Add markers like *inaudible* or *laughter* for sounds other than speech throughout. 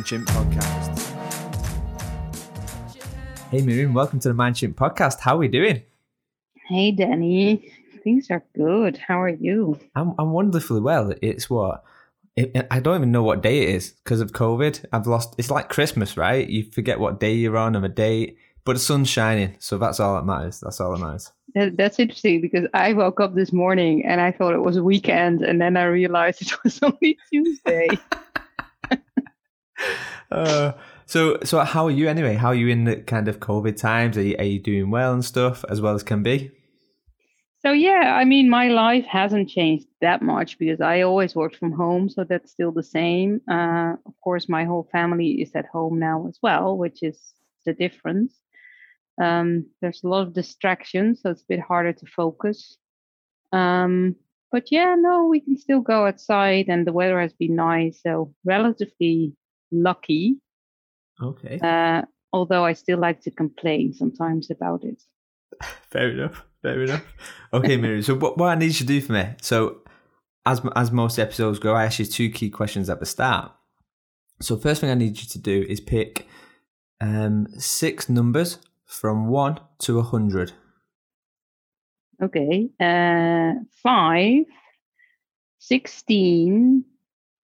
welcome to the Mind Chimp podcast. Hey Miriam, welcome to the Mind Chimp podcast. How are we doing? Hey Danny, things are good. How are you? I'm, I'm wonderfully well. It's what? It, I don't even know what day it is because of COVID. I've lost. It's like Christmas, right? You forget what day you're on and a date, but the sun's shining, so that's all that matters. That's all that matters. That, that's interesting because I woke up this morning and I thought it was a weekend, and then I realized it *laughs* was only Tuesday. *laughs* *laughs* uh, so, so how are you anyway? How are you in the kind of COVID times? Are you, are you doing well and stuff as well as can be? So yeah, I mean, my life hasn't changed that much because I always worked from home, so that's still the same. Uh, of course, my whole family is at home now as well, which is the difference. Um, there's a lot of distractions, so it's a bit harder to focus. Um, but yeah, no, we can still go outside, and the weather has been nice, so relatively lucky. Okay. Uh, although I still like to complain sometimes about it. *laughs* Fair enough. Fair enough. Okay, *laughs* Miriam. So what, what I need you to do for me? So as as most episodes go, I ask you two key questions at the start. So first thing I need you to do is pick um, six numbers from one to a hundred. Okay. Uh, 5, 16,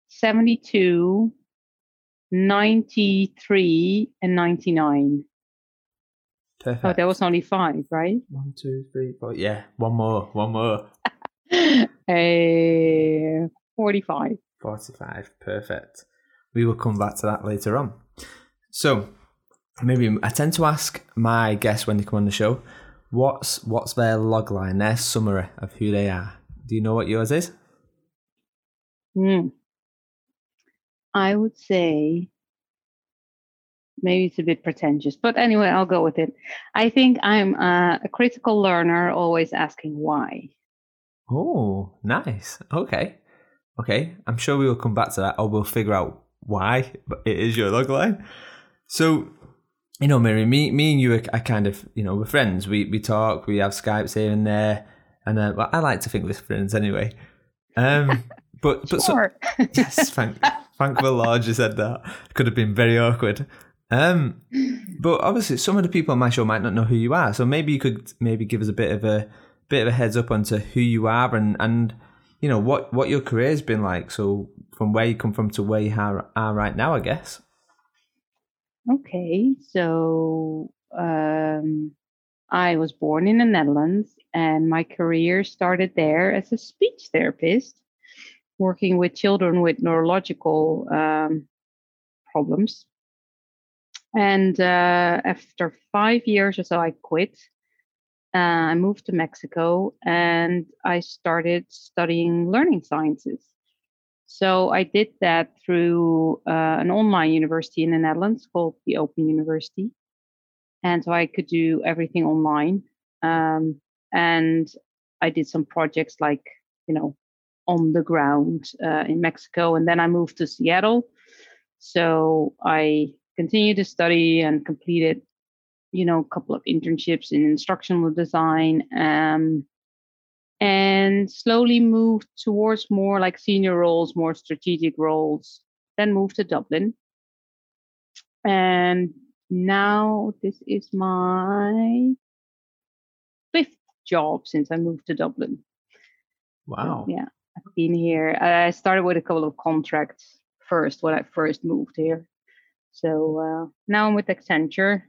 72, 93, and 99. Perfect. Oh, there was only five, right? One, two, three, four. Yeah, one more, one more. uh, *laughs* 45. 45. Perfect. We will come back to that later on. So, maybe I tend to ask my guests when they come on the show, what's what's their log line, their summary of who they are? Do you know what yours is? Hmm. I would say maybe it's a bit pretentious, but anyway, I'll go with it. I think I'm a, a critical learner, always asking why. Oh, nice. Okay. Okay. I'm sure we will come back to that or we'll figure out why *laughs* it is your log line. So, you know, Mary, me, me and you are, are kind of, you know, we're friends. We we talk, we have Skypes here and there. And uh, well, I like to think we're friends anyway. Um, *laughs* but but sure. so, *laughs* yes, thank thank the Lord you said that. Could have been very awkward. Um, but obviously, some of the people on my show might not know who you are, so maybe you could maybe give us a bit of a bit of a heads up onto who you are and and you know what what your career's been like. So from where you come from to where you are, are right now, I guess. Okay, so um, I was born in the Netherlands, and my career started there as a speech therapist, working with children with neurological um, problems and uh, after five years or so, I quit. Uh, I moved to Mexico and I started studying learning sciences. So I did that through uh, an online university in the Netherlands called the Open University. And so I could do everything online. Um, and I did some projects like, you know, on the ground uh, in Mexico. And then I moved to Seattle. So I continued to study and completed, you know, a couple of internships in instructional design. Um, and slowly moved towards more like senior roles, more strategic roles, then moved to Dublin. And now this is my fifth job since I moved to Dublin. Wow. So, yeah, I've been here. I started with a couple of contracts first when I first moved here. So uh, now I'm with Accenture.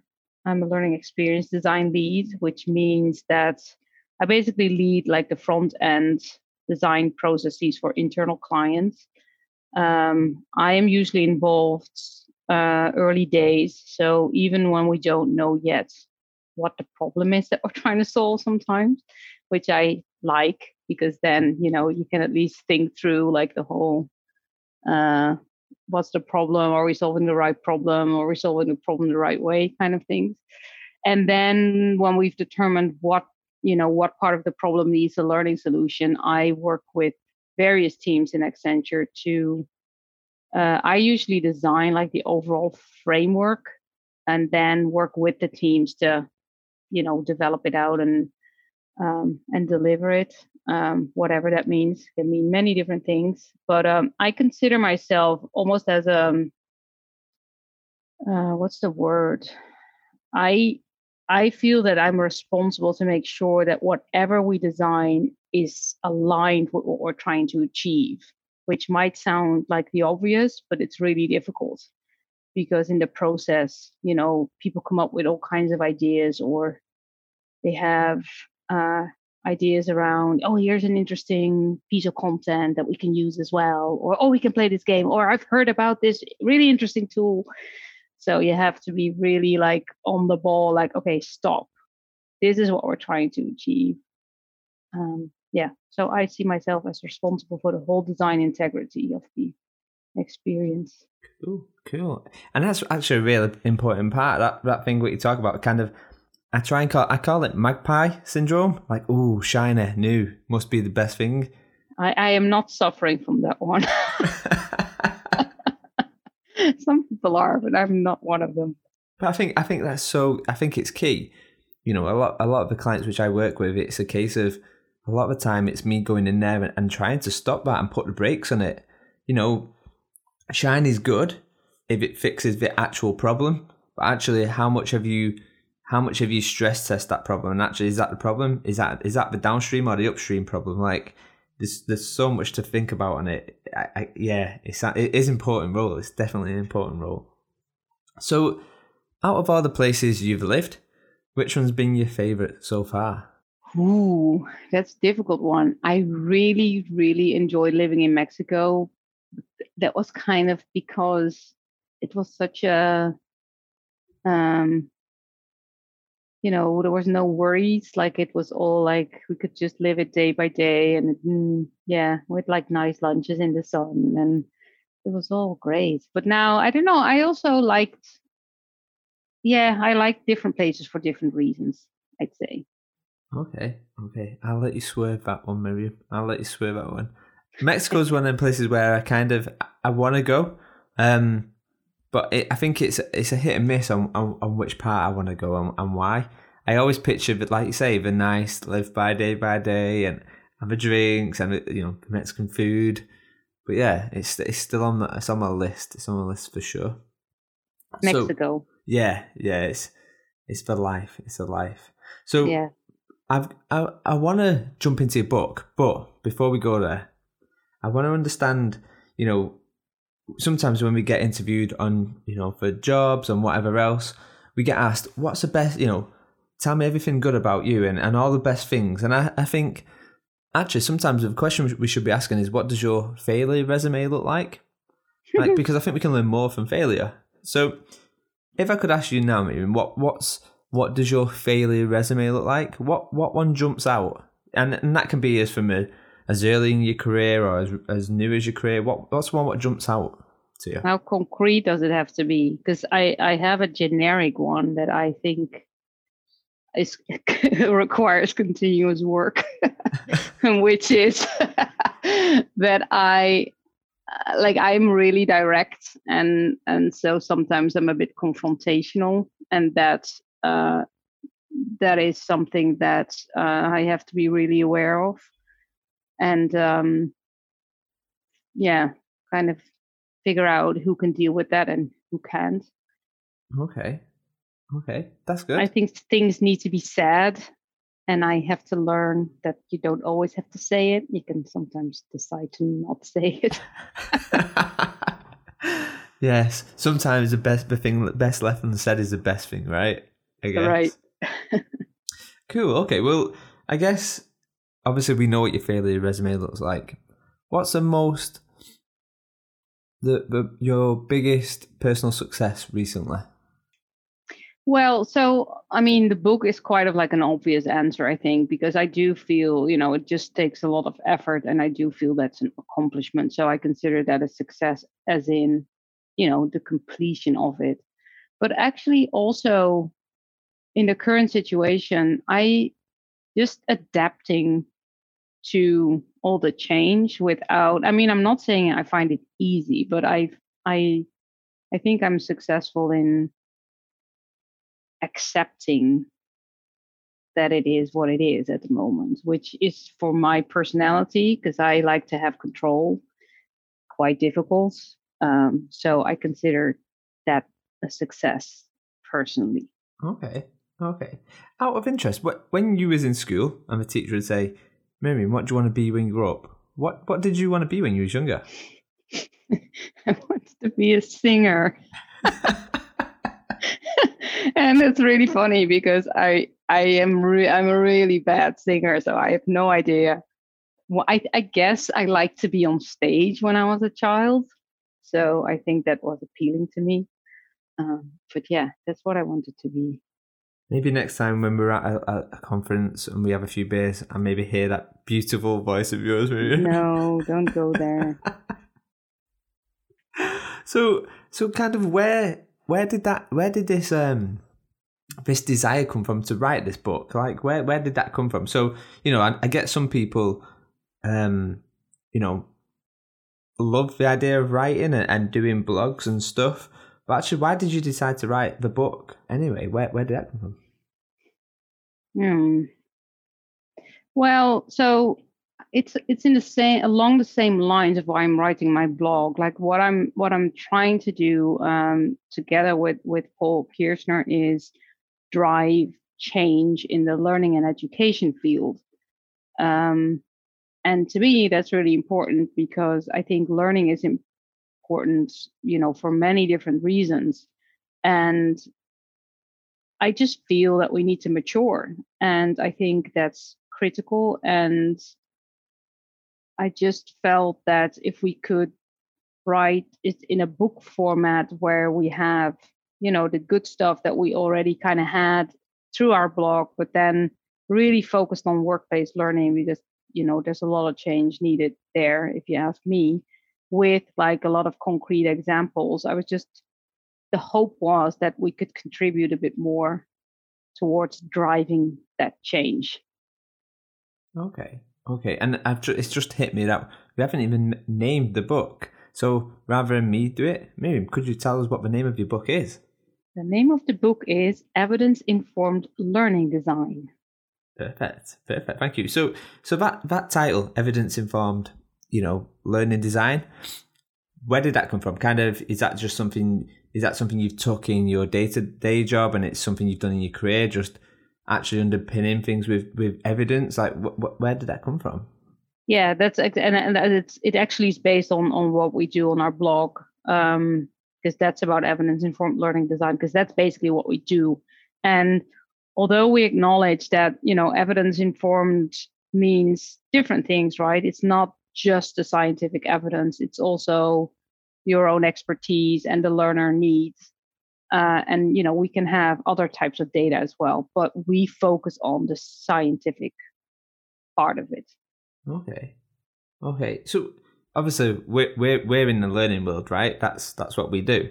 I'm a learning experience design lead, which means that I basically lead like the front end design processes for internal clients. Um, I am usually involved uh, early days. So even when we don't know yet what the problem is that we're *laughs* trying to solve sometimes, which I like because then, you know, you can at least think through like the whole uh, what's the problem? Are we solving the right problem? Are we solving the problem the right way kind of things. And then when we've determined what you know what part of the problem needs a learning solution i work with various teams in accenture to uh, i usually design like the overall framework and then work with the teams to you know develop it out and um, and deliver it um, whatever that means. It can mean many different things. But um, I consider myself almost as a um, uh, what's the word? I I feel that I'm responsible to make sure that whatever we design is aligned with what we're trying to achieve, which might sound like the obvious, but it's really difficult because in the process, you know, people come up with all kinds of ideas or they have uh, ideas around, oh, here's an interesting piece of content that we can use as well, or oh, we can play this game, or I've heard about this really interesting tool. So you have to be really like on the ball, like, okay, stop. This is what we're trying to achieve. Um, yeah, so I see myself as responsible for the whole design integrity of the experience. Cool, cool. And that's actually a really important part. That that thing what you talk about, kind of I try and call I call it magpie syndrome. Like, oh, shiny, new, must be the best thing. I, I am not suffering from that one. *laughs* *laughs* Some people are, but I'm not one of them. But I think I think that's so. I think it's key. You know, a lot a lot of the clients which I work with, it's a case of a lot of the time it's me going in there and, and trying to stop that and put the brakes on it. You know, shine is good if it fixes the actual problem, but actually, how much have you how much have you stress test that problem? And actually, is that the problem? Is that is that the downstream or the upstream problem? Like, there's there's so much to think about on it. I, I, yeah, it's it is important role. It's definitely an important role. So, out of all the places you've lived, which one's been your favorite so far? Ooh, that's difficult one. I really, really enjoyed living in Mexico. That was kind of because it was such a um you know there was no worries like it was all like we could just live it day by day and mm, yeah with like nice lunches in the sun and it was all great. But now i don't know i also liked yeah i like different places for different reasons i'd say. Okay okay i'll let you swerve that one miriam. I'll let you swerve that one. Mexico's one of the places where i kind of i want to go um but it, I think it's it's a hit and miss on, on, on which part I want to go and, and why. I always picture, like you say, the nice live by day by day and have a drinks and you know Mexican food. But yeah, it's it's still on the, it's on my list. It's on my list for sure. Mexico. So, yeah, yeah, it's it's for life. It's a life. So yeah, I've I I want to jump into your book, but before we go there, I want to understand. You know, sometimes when we get interviewed on you know for jobs and whatever else we get asked what's the best you know tell me everything good about you and, and all the best things. And I, I think actually sometimes the question we should be asking is what does your failure resume look like? *laughs* Like because i think we can learn more from failure. So if i could ask you now Miriam, what what's what does your failure resume look like? What what one jumps out? And and that can be as from a as early in your career or as, as new as your career? What what's one what jumps out to you? How concrete does it have to be? Because I I have a generic one that I think is *laughs* requires continuous work, *laughs* which is *laughs* that I like I'm really direct and and so sometimes I'm a bit confrontational and that uh, that is something that uh, I have to be really aware of and um, yeah, kind of figure out who can deal with that and who can't. Okay. Okay, that's good. I think things need to be said, and I have to learn that you don't always have to say it. You can sometimes decide to not say it. *laughs* yes, sometimes the best the thing best left unsaid is the best thing, right? I guess. Right. *laughs* cool. Okay. Well, I guess obviously we know what your failure resume looks like. What's the most the, the your biggest personal success recently? Well, so I mean, the book is quite of like an obvious answer, I think, because I do feel, you know, it just takes a lot of effort, and I do feel that's an accomplishment. So I consider that a success, as in, you know, the completion of it. But actually, also in the current situation, I just adapting to all the change without i mean i'm not saying i find it easy but i i i think i'm successful in accepting that it is what it is at the moment, which is for my personality because I like to have control, quite difficult. Um, so I consider that a success personally. Okay. Okay. Out of interest, when you was in school and the teacher would say, Miriam, what do you want to be when you grow up? What what did you want to be when you was younger? *laughs* I wanted to be a singer. *laughs* and it's really funny because I I am re- I'm a really bad singer, so I have no idea. Well, I I guess I liked to be on stage when I was a child, so I think that was appealing to me. Um, but yeah, that's what I wanted to be. Maybe next time when we're at a, a, conference and we have a few beers and maybe hear that beautiful voice of yours. No, don't go there. *laughs* so, so kind of where where did that where did this um this desire come from to write this book? Like where where did that come from? So you know, I, I get some people, um, you know, love the idea of writing and, and doing blogs and stuff but actually, why did you decide to write the book anyway? Where where did that come from? Hmm. Well, so it's it's in the same along the same lines of why I'm writing my blog. Like what I'm what I'm trying to do um, together with with Paul Kirschner is drive change in the learning and education field. Um, and to me, that's really important because I think learning is important, you know, for many different reasons. And I just feel that we need to mature. And I think that's critical. And I just felt that if we could write it in a book format where we have, you know, the good stuff that we already kind of had through our blog, but then really focused on workplace learning because, you know, there's a lot of change needed there, if you ask me with like a lot of concrete examples. I was just, the hope was that we could contribute a bit more towards driving that change. Okay. Okay. And I've it's just hit me that we haven't even named the book. So rather than me do it, Miriam, could you tell us what the name of your book is? The name of the book is Evidence Informed Learning Design. Perfect. Perfect. Thank you. So so that that title, Evidence Informed you know, learning design. Where did that come from? Kind of, is that just something? Is that something you've took in your day to day job, and it's something you've done in your career? Just actually underpinning things with with evidence. Like, wh- wh- where did that come from? Yeah, that's and, and it's it actually is based on on what we do on our blog. Um, because that's about evidence informed learning design because that's basically what we do and although we acknowledge that you know evidence informed means different things right it's not just the scientific evidence, it's also your own expertise and the learner needs. Uh, and you know we can have other types of data as well, but we focus on the scientific part of it. Okay, okay. So obviously we're we're we're in the learning world, right? That's that's what we do.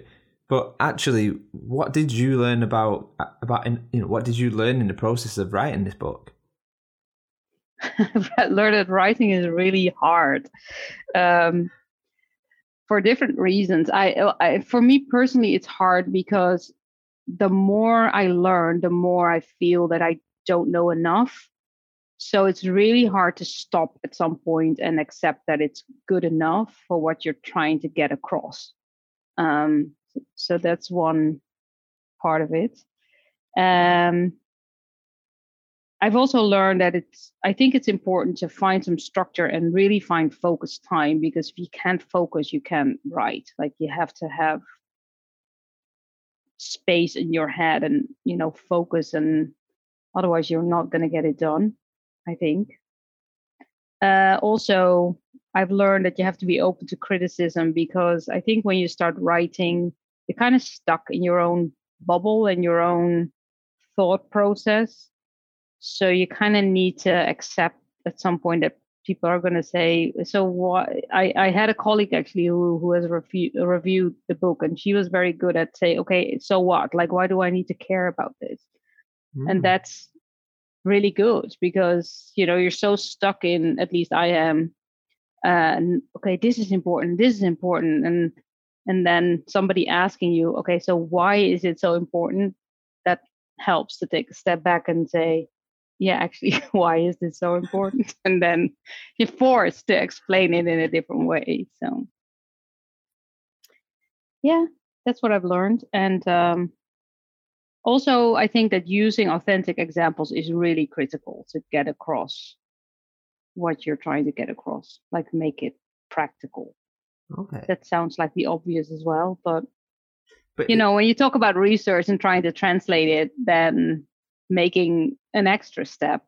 But actually, what did you learn about about in, you know what did you learn in the process of writing this book? *laughs* learned writing is really hard um, for different reasons. I, I, for me personally, it's hard because the more I learn, the more I feel that I don't know enough. So it's really hard to stop at some point and accept that it's good enough for what you're trying to get across. Um, so that's one part of it. Um, I've also learned that it's, I think it's important to find some structure and really find focus time because if you can't focus, you can't write. Like you have to have space in your head and, you know, focus and otherwise you're not going to get it done, I think. Uh, also, I've learned that you have to be open to criticism because I think when you start writing, you're kind of stuck in your own bubble and your own thought process so you kind of need to accept at some point that people are going to say, so what? I, I had a colleague actually who, who has refu- reviewed the book and she was very good at say, okay, so what? Like, why do I need to care about this? Mm. And that's really good because, you know, you're so stuck in, at least I am, uh, okay, this is important, this is important. And, and then somebody asking you, okay, so why is it so important? That helps to take a step back and say, yeah, actually, *laughs* why is this so important? *laughs* And then you're forced to explain it in a different way. So, yeah, that's what I've learned. And um, also, I think that using authentic examples is really critical to get across what you're trying to get across, like make it practical. Okay. That sounds like the obvious as well, but But you know, when you talk about research and trying to translate it, then making an extra step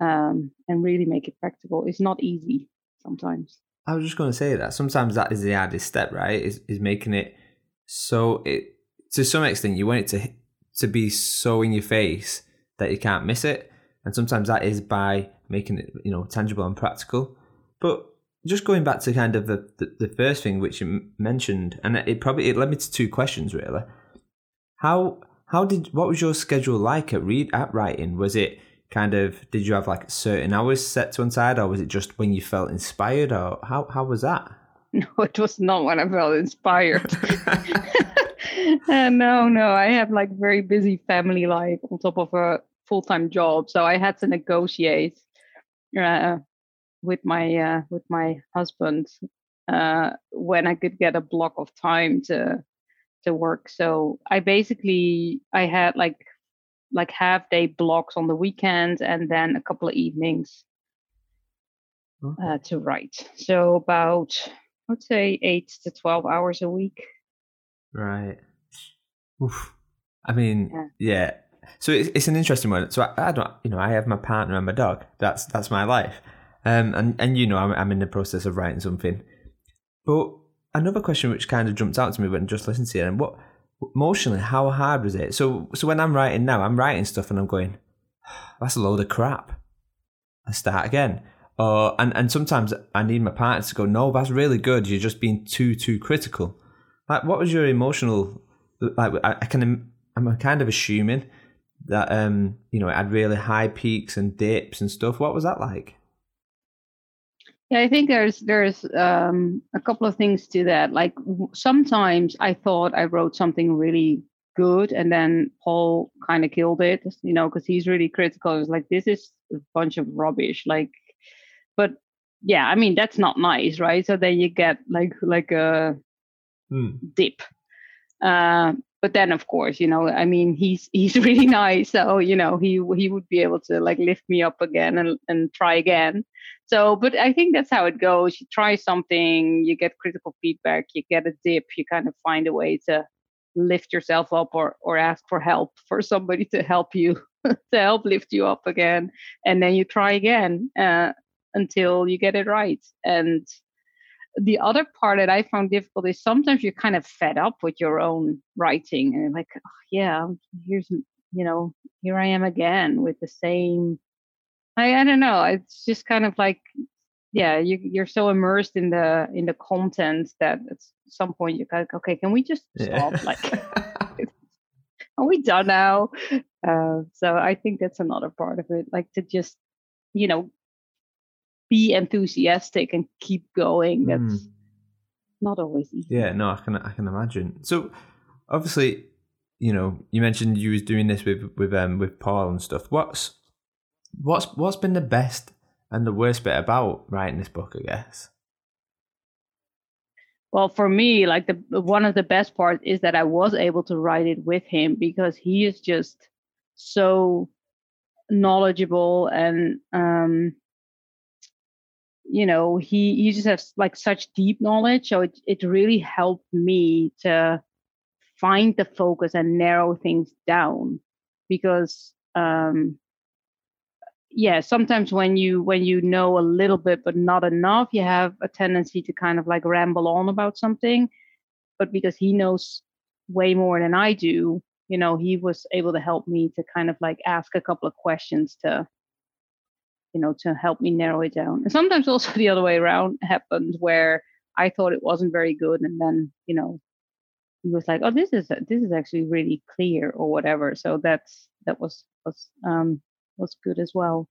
um, and really make it practical is not easy sometimes. I was just going to say that sometimes that is the hardest step, right? Is is making it so it to some extent you want it to to be so in your face that you can't miss it, and sometimes that is by making it you know tangible and practical. But just going back to kind of the the, the first thing which you mentioned, and it probably it led me to two questions really. How how did what was your schedule like at read at writing? Was it kind of did you have like certain hours set to one side, or was it just when you felt inspired, or how how was that? *laughs* No, it was not when I felt inspired. *laughs* uh, no, no, I have like very busy family life on top of a full time job, so I had to negotiate uh, with my uh, with my husband uh, when I could get a block of time to to work. So I basically I had like like half day blocks on the weekend and then a couple of evenings uh, to write. So about I'd say eight to twelve hours a week. Right. Oof. I mean, Yeah. yeah. So it's, it's an interesting one. So I, I don't, you know, I have my partner and my dog. That's that's my life. Um, and and you know, I'm I'm in the process of writing something. But another question which kind of jumped out to me when I just listening to it, and what emotionally, how hard was it? So so when I'm writing now, I'm writing stuff and I'm going, that's a load of crap. I start again. Uh, and and sometimes I need my partner to go, no, that's really good. You're just being too too critical. Like, what was your emotional? Like, I, I can, I'm kind of assuming that um, you know, it had really high peaks and dips and stuff. What was that like? Yeah, I think there's there's um, a couple of things to that. Like w- sometimes I thought I wrote something really good, and then Paul kind of killed it, you know, because he's really critical. It was like this is a bunch of rubbish. Like, but yeah, I mean that's not nice, right? So then you get like like a Hmm. dip. Uh, but then of course, you know, I mean, he's *laughs* he's really nice, so you know, he he would be able to like lift me up again and and try again. So, but I think that's how it goes. You try something, you get critical feedback, you get a dip, you kind of find a way to lift yourself up or or ask for help *laughs* for somebody to help you *laughs* to help lift you up again, and then you try again uh, until you get it right. And the other part that I found difficult is sometimes you're kind of fed up with your own writing and like, oh, yeah, here's you know, here I am again with the same. I I don't know. It's just kind of like, yeah, you you're so immersed in the in the content that at some point you're like, okay, can we just stop? *laughs* Like, *laughs* are we done now? Uh, so I think that's another part of it, like to just, you know, be enthusiastic and keep going. That's Mm. not always easy. Yeah, no, I can I can imagine. So obviously, you know, you mentioned you was doing this with with um with Paul and stuff. What's what's what's been the best and the worst bit about writing this book? I guess. Well, for me, like the one of the best parts is that I was able to write it with him because he is just so knowledgeable and um you know he he just has like such deep knowledge so it it really helped me to find the focus and narrow things down because um yeah sometimes when you when you know a little bit but not enough you have a tendency to kind of like ramble on about something. But because he knows way more than i do you know he was able to help me to kind of like ask a couple of questions to you know to help me narrow it down. And sometimes *laughs* also the other way around happened where i thought it wasn't very good and then you know he was like oh this is this is actually really clear or whatever. So that's that was was um was good as well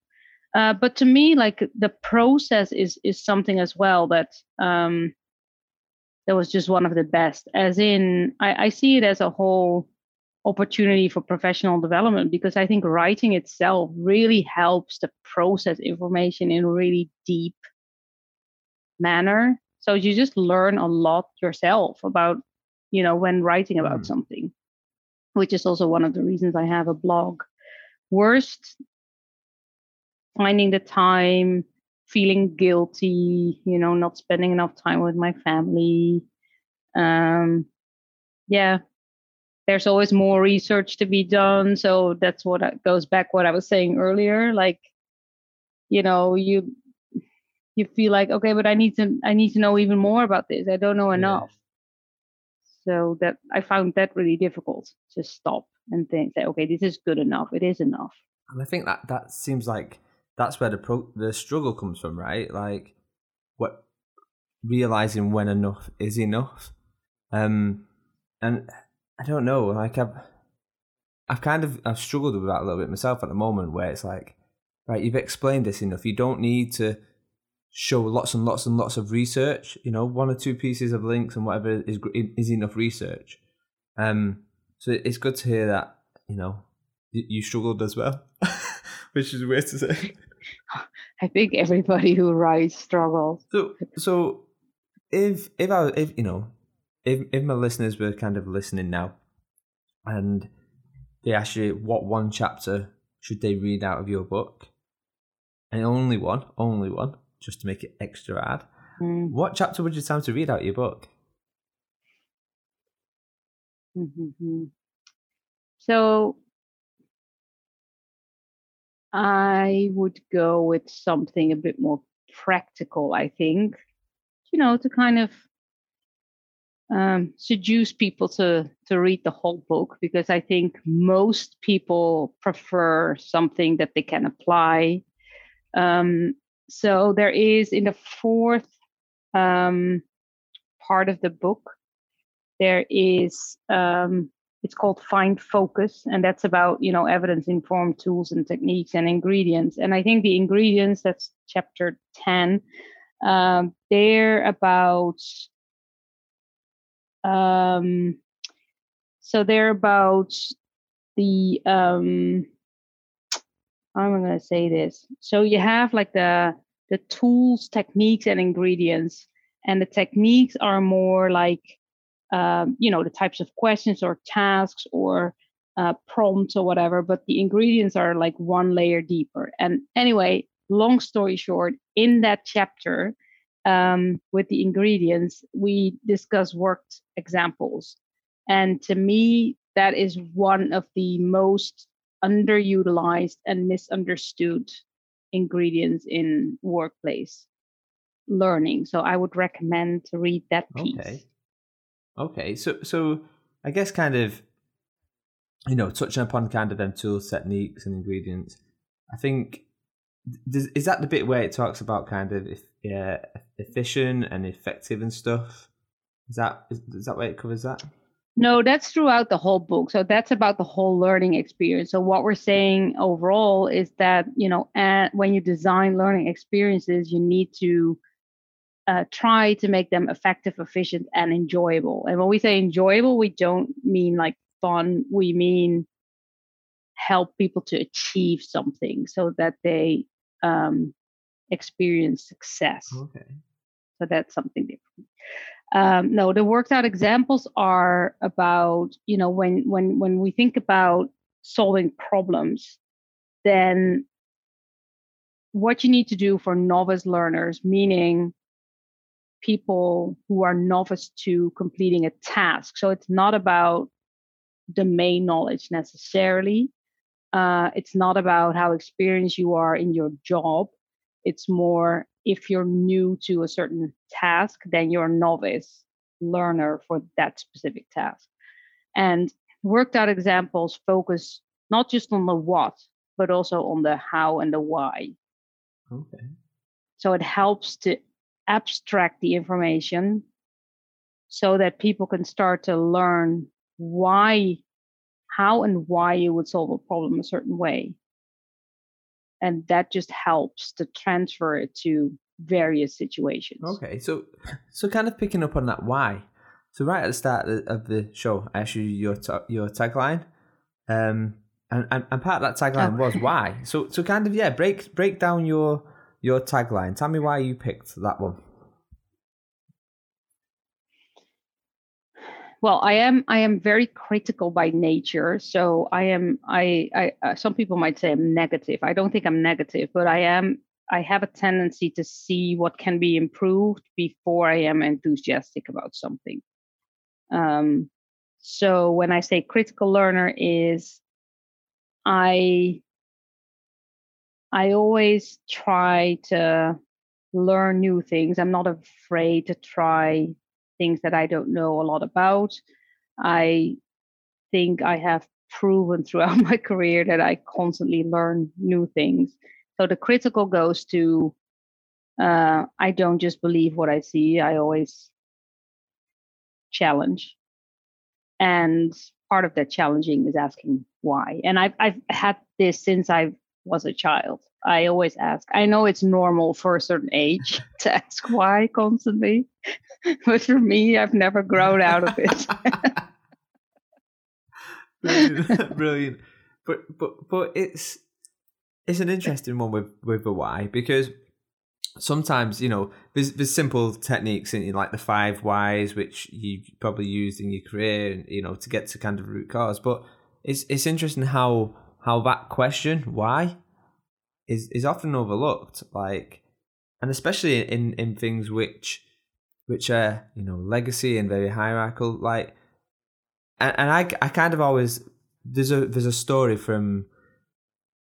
uh, but to me like the process is is something as well that um that was just one of the best as in i, I see it as a whole opportunity for professional development because I think writing itself really helps to process information in a really deep manner. So you just learn a lot yourself about, you know, when writing about mm. something, which is also one of the reasons I have a blog. Worst, finding the time, feeling guilty, you know, not spending enough time with my family. Um, yeah, there's always more research to be done so that's what goes back what i was saying earlier like you know you you feel like okay but i need to i need to know even more about this. I don't know enough. Yeah. so that i found that really difficult to stop and think say okay this is good enough. It is enough. And i think that that seems like that's where the pro- the struggle comes from right like what realizing when enough is enough um and I don't know. Like I've, I've kind of I've struggled with that a little bit myself at the moment, where it's like, right, you've explained this enough. You don't need to show lots and lots and lots of research. You know, one or two pieces of links and whatever is is enough research. Um, so it's good to hear that you know you struggled as well, *laughs* which is weird to say. *laughs* I think everybody who writes struggles. So, so if if I if you know if if my listeners were kind of listening now, and they ask you what one chapter should they read out of your book, and only one, only one, just to make it extra ad. Mm. What chapter would you tell them to read out your book? Mm-hmm. So I would go with something a bit more practical, I think, you know, to kind of um, seduce people to to read the whole book because I think most people prefer something that they can apply. Um, so there is in the fourth um, part of the book, there is um, it's called Find Focus, and that's about you know evidence informed tools and techniques and ingredients. And I think the ingredients that's chapter ten. Um, they're about um, so they're about the um, how am I going to say this? So you have like the the tools, techniques, and ingredients, and the techniques are more like um, you know the types of questions or tasks or uh, prompts or whatever. But the ingredients are like one layer deeper. And anyway, long story short, in that chapter, um, with the ingredients, we discuss worked examples. And to me, that is one of the most underutilized and misunderstood ingredients in workplace learning. So I would recommend to read that piece. Okay. Okay. So so I guess kind of you know, touching upon kind of them tools, techniques and ingredients, I think is that the bit where it talks about kind of if, yeah, efficient and effective and stuff? Is that is, is that where it covers that? No, that's throughout the whole book. So that's about the whole learning experience. So what we're saying overall is that you know, and when you design learning experiences, you need to uh, try to make them effective, efficient, and enjoyable. And when we say enjoyable, we don't mean like fun. We mean help people to achieve something so that they um, experience success. Okay. So that's something different. Um, no, the worked out examples are about you know when when when we think about solving problems, then what you need to do for novice learners, meaning people who are novice to completing a task. So it's not about domain knowledge necessarily. Uh, it's not about how experienced you are in your job. It's more if you're new to a certain task, then you're a novice learner for that specific task. And worked out examples focus not just on the what, but also on the how and the why. Okay. So it helps to abstract the information so that people can start to learn why how and why you would solve a problem a certain way. And that just helps to transfer it to various situations. Okay, so so kind of picking up on that why. So right at the start of the show, I asked you your your tagline, Um, and, and, and part of that tagline oh. was why. So so kind of yeah, break break down your your tagline. Tell me why you picked that one. well i am i am very critical by nature so i am i i uh, some people might say i'm negative i don't think i'm negative but i am i have a tendency to see what can be improved before i am enthusiastic about something um so when i say critical learner is i i always try to learn new things i'm not afraid to try things that I don't know a lot about. I think I have proven throughout *laughs* my career that I constantly learn new things. So the critical goes to uh, I don't just believe what I see, I always challenge. And part of that challenging is asking why. And I've, I've had this since I was a child. I always ask. I know it's normal for a certain age *laughs* to ask why constantly, *laughs* but for me, I've never grown out of it. *laughs* brilliant, brilliant. But but but it's it's an interesting one with with the why because sometimes you know there's there's simple techniques in like the five whys which you probably used in your career you know to get to kind of root cause but it's it's interesting how how that question why is is often overlooked like and especially in in things which which are you know legacy and very hierarchical like and, and I, I kind of always there's a there's a story from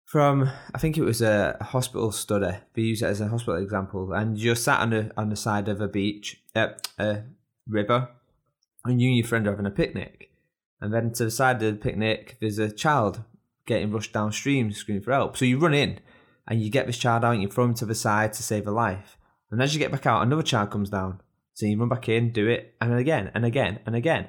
from I think it was a hospital study. They use it as a hospital example, and you're sat on the on the side of a beach, uh, a river, and you and your friend are having a picnic, and then to the side of the picnic, there's a child getting rushed downstream, screaming for help. So you run in, and you get this child out, and you throw him to the side to save a life, and as you get back out, another child comes down, so you run back in, do it, and again, and again, and again.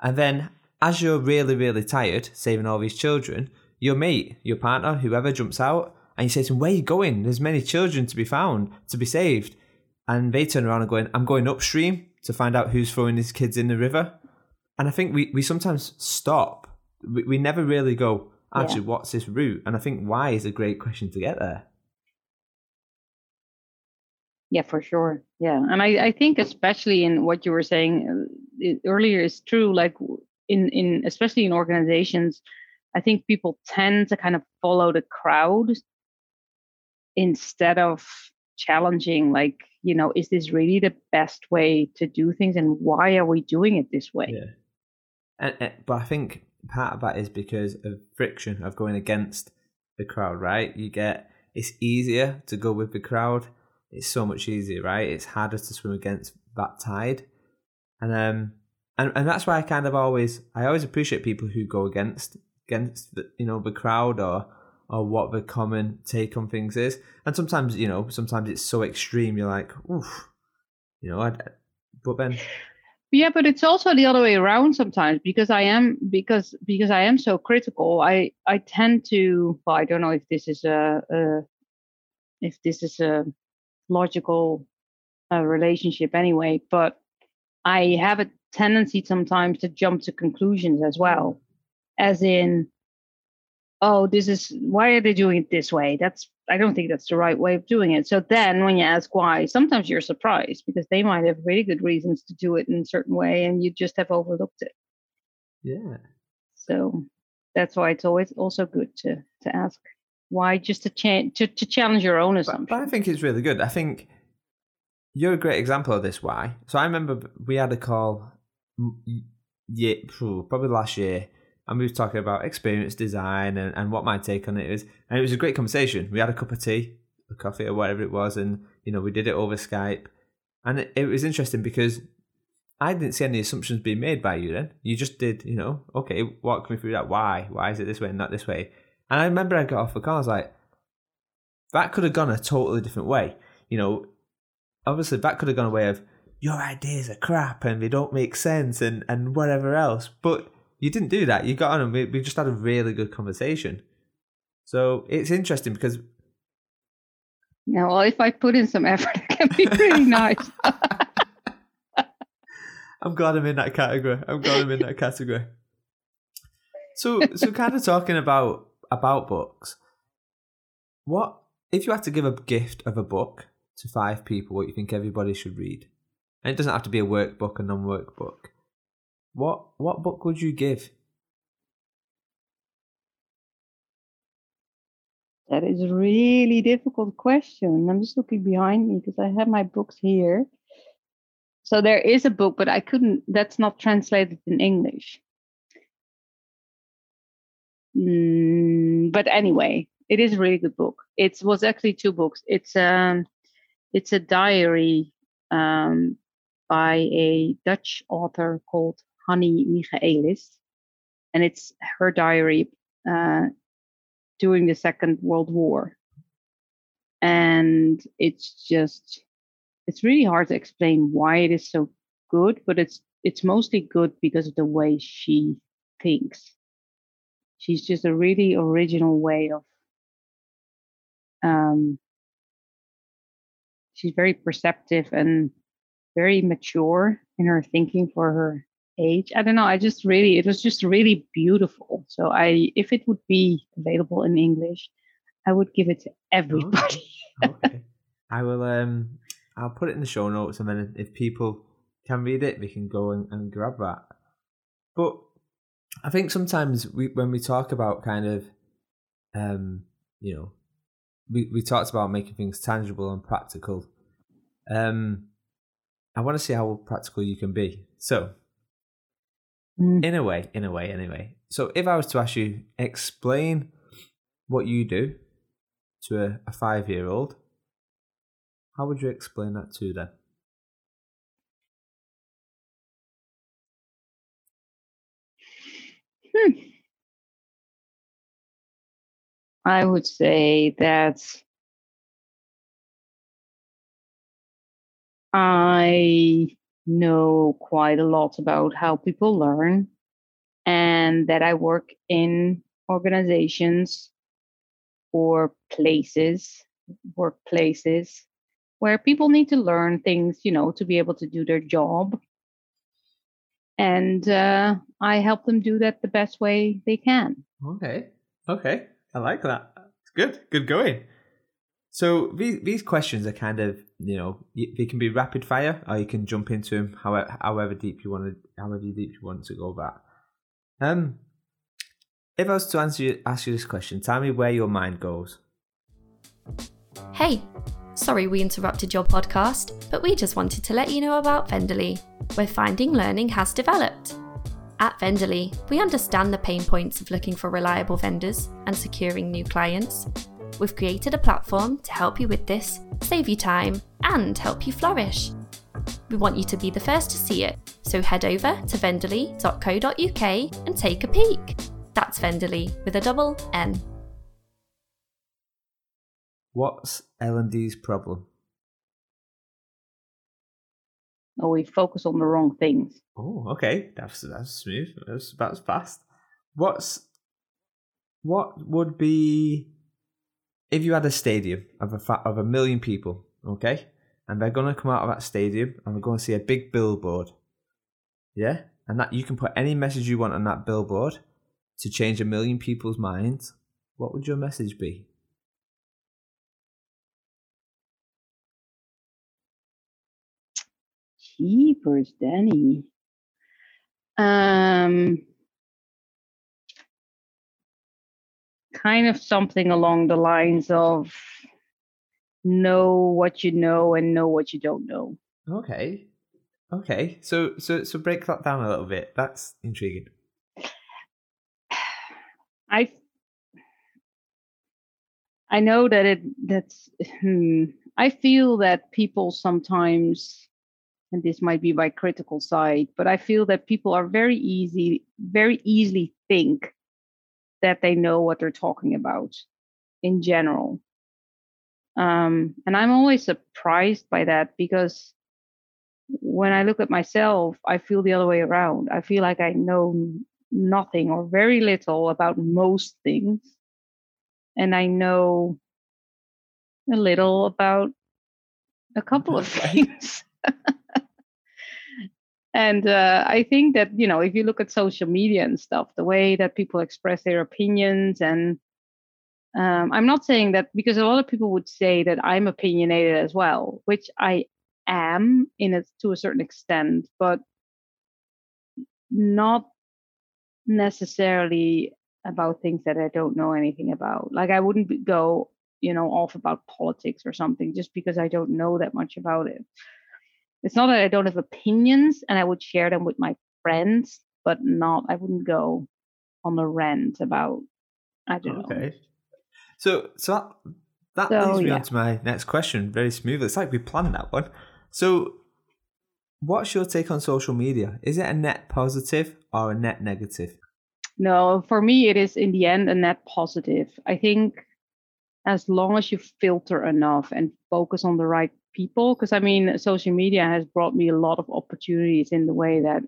And then, as you're really, really tired, saving all these children, your mate, your partner, whoever jumps out, and you say to them, Where are you going? There's many children to be found, to be saved. And they turn around and going, I'm going upstream to find out who's throwing these kids in the river. And I think we, we sometimes stop. We, we never really go, actually, yeah. what's this route? And I think why is a great question to get there. Yeah, for sure. Yeah, and I, I think especially in what you were saying uh, earlier is true. Like in in especially in organizations, I think people tend to kind of follow the crowd instead of challenging. Like you know, is this really the best way to do things, and why are we doing it this way? Yeah, and, and, but I think part of that is because of friction of going against the crowd. Right, you get it's easier to go with the crowd it's so much easier, right? It's harder to swim against that tide, and um, and and that's why I kind of always I always appreciate people who go against against the, you know the crowd or or what the common take on things is, and sometimes you know sometimes it's so extreme you're like, oof, you know, I, but then. Yeah, but it's also the other way around sometimes because I am because because I am so critical. I I tend to. Well, I don't know if this is a, a if this is a logical uh, relationship anyway, but I have a tendency sometimes to jump to conclusions as well, as in, oh, this is why are they doing it this way? That's I don't think that's the right way of doing it. So then when you ask why, sometimes you're surprised because they might have really good reasons to do it in a certain way and you just have overlooked it. Yeah. So that's why it's always also good to to ask why just to change to, to challenge your own assumption but, but, i think it's really good i think you're a great example of this why so i remember we had a call yeah probably last year and we were talking about experience design and, and what my take on it is and it was a great conversation we had a cup of tea a coffee or whatever it was and you know we did it over skype and it, it was interesting because I didn't see any assumptions being made by you then. You just did, you know, okay, walk me through that. Why? Why is it this way and not this way? And I remember I got off the car, I was like, that could have gone a totally different way. You know, obviously that could have gone a way of your ideas are crap and they don't make sense and, and whatever else. But you didn't do that. You got on and we, we just had a really good conversation. So it's interesting because. Yeah, well, if I put in some effort, it can be really *laughs* nice. I'm glad I'm in that category. I'm glad I'm in that category. so so kind of talking about about books. What if you had to give a gift of a book to five people? What you think everybody should read? And it doesn't have to be a workbook, a non-work book. What what book would you give? That is a really difficult question. I'm just looking behind me because I have my books here. So there is a book, but I couldn't, that's not translated in English. Mm, but anyway, it is a really good book. It was actually two books. It's um, it's a diary um, by a Dutch author called Hannie Michaelis, and it's her diary uh, during the Second World War. And it's just, it's really hard to explain why it is so good, but it's it's mostly good because of the way she thinks. She's just a really original way of um, she's very perceptive and very mature in her thinking for her age. I don't know. I just really, it was just really beautiful. So I, if it would be available in English, I would give it to everybody. Okay. okay. I will. Um, I'll put it in the show notes, and then if people can read it, they can go and, and grab that. But I think sometimes we, when we talk about kind of, um, you know, we we talked about making things tangible and practical. Um, I want to see how practical you can be. So Mm. In a way, in a way, anyway. So if I was to ask you, explain what you do to a, a five year old, how would you explain that to them? Hmm. I would say that I know quite a lot about how people learn and that I work in organizations or places, workplaces where people need to learn things, you know, to be able to do their job. And uh, I help them do that the best way they can. Okay. Okay. I like that. It's good. Good going. So these these questions are kind of you know they can be rapid fire or you can jump into them however however deep you want to however deep you want to go back. Um, if I was to answer you, ask you this question, tell me where your mind goes. Hey, sorry we interrupted your podcast, but we just wanted to let you know about Venderly, where finding learning has developed. At Venderly, we understand the pain points of looking for reliable vendors and securing new clients We've created a platform to help you with this, save you time, and help you flourish. We want you to be the first to see it, so head over to venderly.co.uk and take a peek. That's Venderly with a double N. What's L&D's problem? Oh, we focus on the wrong things. Oh, okay. That's that's smooth. That's that's fast. What's what would be if you had a stadium of a fa- of a million people, okay, and they're gonna come out of that stadium and they're gonna see a big billboard, yeah, and that you can put any message you want on that billboard to change a million people's minds. What would your message be? Jeepers, Danny. Um, kind of something along the lines of know what you know and know what you don't know. Okay. Okay. So so so break that down a little bit. That's intriguing. *sighs* I I know that it that's hmm, I feel that people sometimes and this might be my critical side, but I feel that people are very easy very easily think that they know what they're talking about in general. Um, and I'm always surprised by that because when I look at myself, I feel the other way around. I feel like I know nothing or very little about most things. And I know a little about a couple of *laughs* things. And uh, I think that you know if you look at social media and stuff, the way that people express their opinions and um, I'm not saying that because a lot of people would say that I'm opinionated as well, which I am in it to a certain extent, but not necessarily about things that I don't know anything about. Like I wouldn't go, you know, off about politics or something just because I don't know that much about it. It's not that I don't have opinions and I would share them with my friends, but not I wouldn't go on a rant about I don't okay. know. So so that, that so, leads me yeah. on to my next question very smoothly. It's like we planned that one. So what's your take on social media? Is it a net positive or a net negative? No, for me, it is in the end a net positive. I think as long as you filter enough and focus on the right people, because I mean, social media has brought me a lot of opportunities in the way that,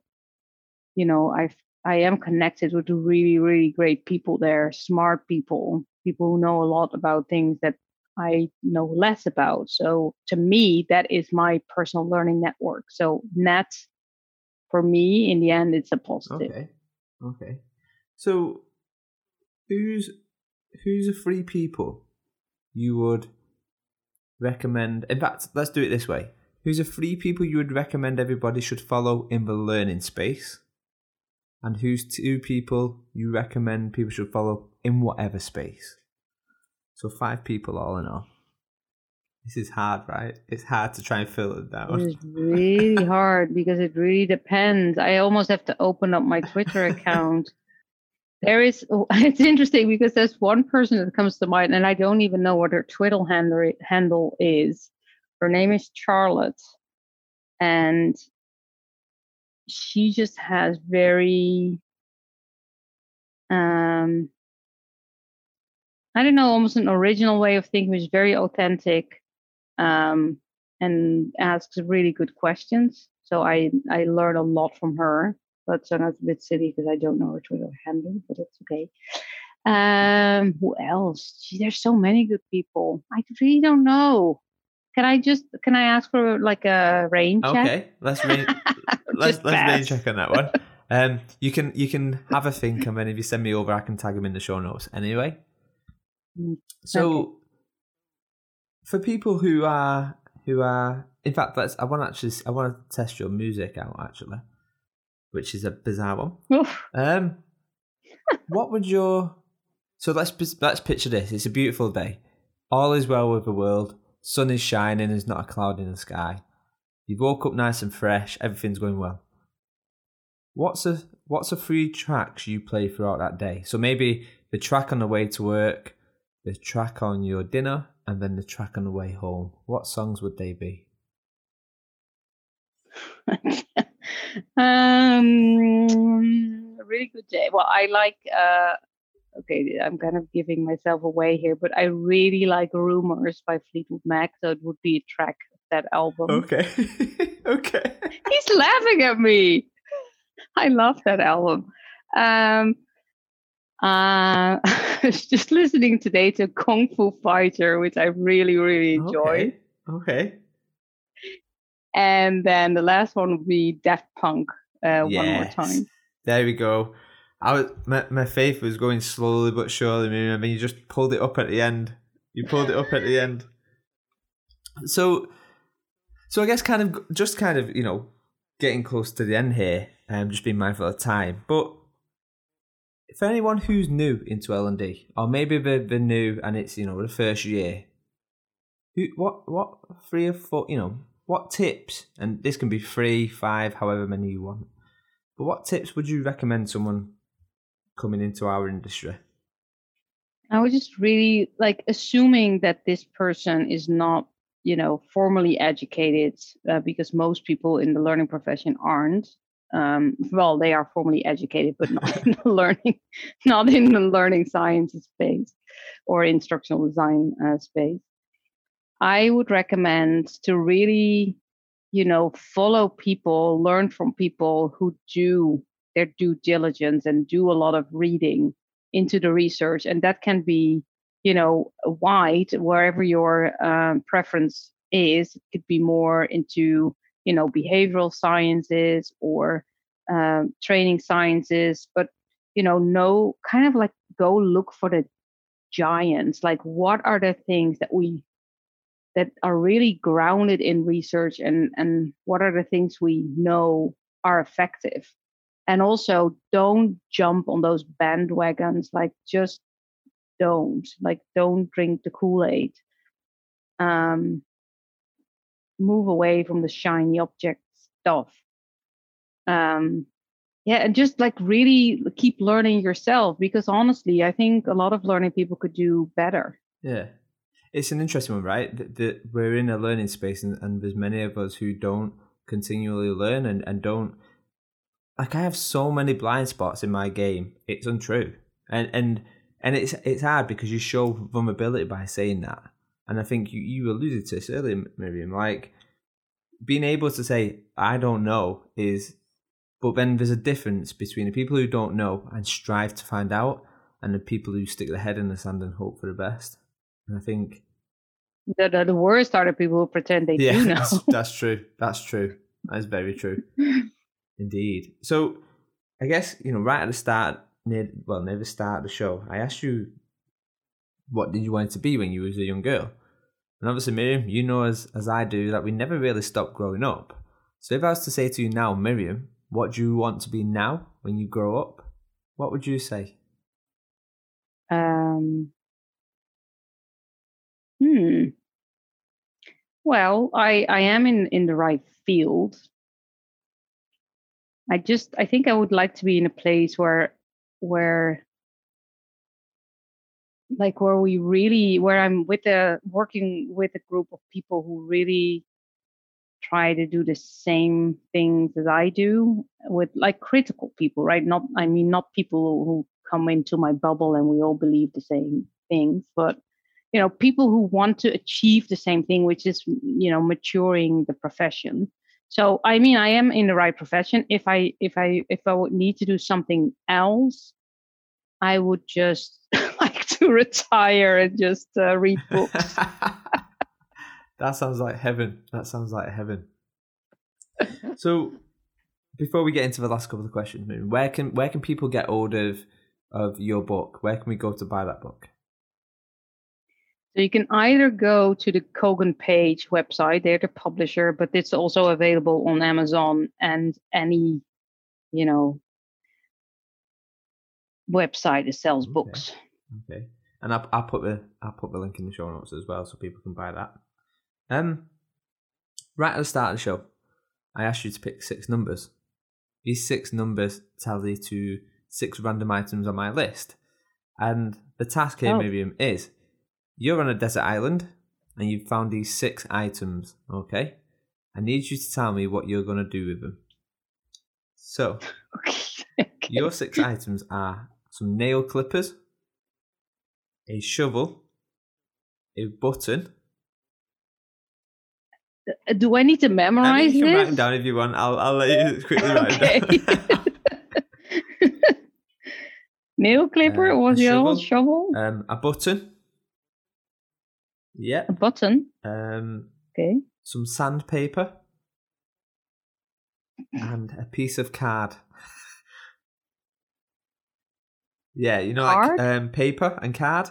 you know, I've I am connected with really, really great people there, smart people, people who know a lot about things that I know less about. So to me, that is my personal learning network. So net for me, in the end, it's a positive. Okay. Okay. So, who's who's a free people you would recommend? In fact, let's do it this way: Who's a free people you would recommend everybody should follow in the learning space? And who's two people you recommend people should follow in whatever space? So five people all in all. This is hard, right? It's hard to try and fill it down. It's really *laughs* hard because it really depends. I almost have to open up my Twitter account there is, *laughs* it's interesting because there's one person that comes to mind, and I don't even know what her Twitter handle, handle is. Her name is Charlotte, and she just has very, um, I don't know, almost an original way of thinking, which is very authentic, um, and asks really good questions. So I I learn a lot from her but so not a bit silly because I don't know her Twitter handle, but it's okay. Um, who else? Gee, there's so many good people. I really don't know. Can I just can I ask for like a rain check? Okay, let's rain *laughs* let's let's rain check on that one. Um, you can you can have a think, and then if you send me over, I can tag them in the show notes. Anyway, mm, so okay. for people who are who are, in fact, let's. I want to actually I want to test your music out actually which is a bizarre one. um, *laughs* what would your so let's let's picture this. It's a beautiful day. All is well with the world. Sun is shining. There's not a cloud in the sky. You woke up nice and fresh. Everything's going well. What's a what's a three tracks you play throughout that day? So maybe the track on the way to work, the track on your dinner, and then the track on the way home. What songs would they be? *laughs* um, a really good day. Well, I like. Uh, okay, I'm kind of giving myself away here, but I really like "Rumors" by Fleetwood Mac. So it would be a track of that album. Okay. *laughs* okay. He's laughing at me. I love that album. Um, uh, *laughs* I was just listening today to Kung Fu Fighter, which I really, really enjoy. Okay. okay. And then the last one would be Daft Punk. Uh, yes. One more time. There we go. I was my, my faith was going slowly but surely. I mean, you just pulled it up at the end. You pulled it up at the end. So, so I guess kind of just kind of you know getting close to the end here. and um, just being mindful of time. But for anyone who's new into L and D, or maybe they're, they're new and it's you know the first year, who what what three or four you know what tips, and this can be three, five, however many you want, but what tips would you recommend someone coming into our industry? I was just really like assuming that this person is not, you know, formally educated, uh, because most people in the learning profession aren't. Um, well, they are formally educated, but not in the *laughs* learning, not in the learning sciences space or instructional design uh, space. I would recommend to really, you know, follow people, learn from people who do their due diligence and do a lot of reading into the research. And that can be, you know, wide, wherever your um, preference is. It could be more into you know behavioral sciences or um, training sciences but you know know kind of like go look for the giants like what are the things that we that are really grounded in research and and what are the things we know are effective. And also don't jump on those bandwagons like just don't like don't drink the kool-aid. Um move away from the shiny object stuff. Um yeah and just like really keep learning yourself because honestly i think a lot of learning people could do better. Yeah it's an interesting one right? That, that we're in a learning space and, and there's many of us who don't continually learn and, and don't like i have so many blind spots in my game it's untrue. And and and it's it's hard because you show vulnerability by saying that. And i think you, you alluded to this earlier Mirjam like being able to say i don't know is but then there's a difference between the people who don't know and strive to find out and the people who stick their head in the sand and hope for the best. And I think the, the, the worst are the people who pretend they yeah, do *laughs* know. That's, that's true. That's true. That is very true. *laughs* Indeed. So I guess, you know, right at the start, near well, near the start of the show, I asked you what did you want to be when you was a young girl? And obviously, Mirjam, you know as as I do that we never really stop growing up. So if I was to say to you now, Mirjam, what do you want to be now when you grow up? What would you say? Um, hmm. Well, I I am in in the right field. I just I think I would like to be in a place where where like where we really where I'm with a working with a group of people who really try to do the same things as I do with like critical people, right? Not, I mean, not people who come into my bubble and we all believe the same things, but you know, people who want to achieve the same thing, which is, you know, maturing the profession. So, I mean, I am in the right profession. If I, if I, if I would need to do something else, I would just *laughs* like to retire and just uh, read books. *laughs* That sounds like heaven. That sounds like heaven. *laughs* so, before we get into the last couple of questions, where can where can people get hold of of your book? Where can we go to buy that book? So you can either go to the Kogan Page website, they're the publisher, but it's also available on Amazon and any, you know, website that sells okay. books. Okay. And I'll, I'll put the I'll put the link in the show notes as well so people can buy that. Um, right at the start of the show, I asked you to pick six numbers. These six numbers tally to six random items on my list. And the task here, oh. Mirjam, is you're on a desert island and you've found these six items, okay? I need you to tell me what you're going to do with them. So, *laughs* okay. your six items are some nail clippers, a shovel, a button, uh, do I need to memorize you can this? write them down if you want. I'll I'll let you *laughs* quickly write okay. down. *laughs* Nail clipper uh, was the old shovel. Um, a button. Yeah. A button. Um. Okay. Some sandpaper. and a piece of card. *laughs* yeah, you know, card? like um, paper and card,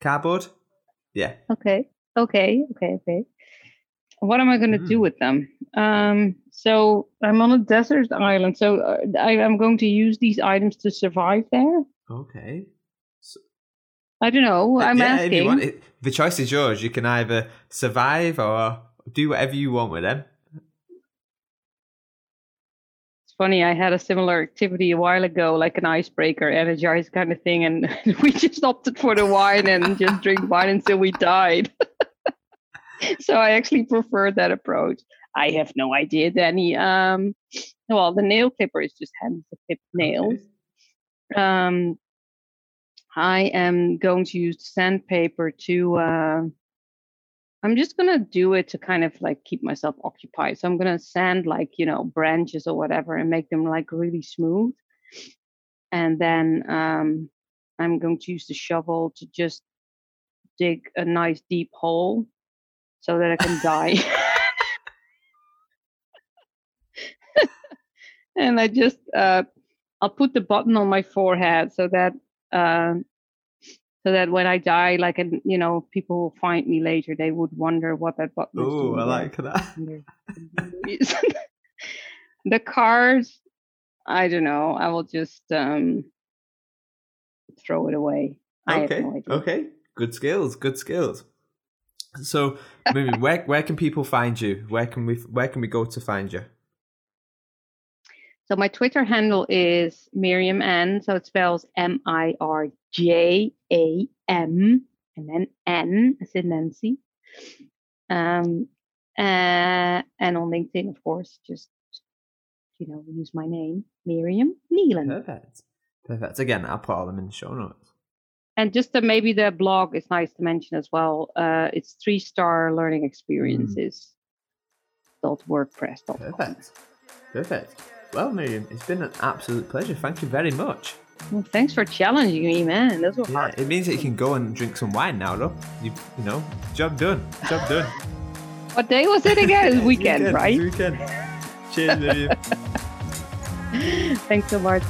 cardboard. Yeah. Okay. Okay. Okay. Okay what am I going to mm. do with them? Um, so I'm on a desert island, so uh, I, am going to use these items to survive there. Okay. So, I don't know. I'm yeah, asking. Want, it, the choice is yours. You can either survive or do whatever you want with them. It's funny. I had a similar activity a while ago, like an icebreaker, energized kind of thing, and *laughs* we just opted for the wine and just drink wine until we died. *laughs* so I actually prefer that approach. I have no idea, Danny. Um, well, the nail clipper is just handy to clip nails. Okay. Um, I am going to use sandpaper to. Uh, I'm just gonna do it to kind of like keep myself occupied. So I'm gonna sand like you know branches or whatever and make them like really smooth. And then um, I'm going to use the shovel to just dig a nice deep hole so that I can die. *laughs* *laughs* and I just uh, I'll put the button on my forehead so that uh, so that when I die, like and you know, people will find me later. They would wonder what that button. Oh, I like that. *laughs* *laughs* the cars, I don't know. I will just um, throw it away. Okay. No okay. Good skills. Good skills. So, maybe *laughs* where where can people find you? Where can we where can we go to find you? So my Twitter handle is Mirjam N. So it spells M I R J A M and then N as in Nancy. Um, uh, and on LinkedIn, of course, just you know, use my name, Mirjam Neelen. Perfect. Perfect. Again, I'll put all them in the show notes. And just maybe the blog is nice to mention as well. Uh, it's three star learning experiences. Mm. Dot WordPress. Perfect. Perfect. Well, Mirjam, it's been an absolute pleasure. Thank you very much. Well, thanks for challenging me, man. This was yeah, hard. It means that you can go and drink some wine now, though. You, you know, job done. Job done. *laughs* what day was it again? It's *laughs* weekend, weekend right? Weekend. Cheers, Mirjam. *laughs* thanks so much.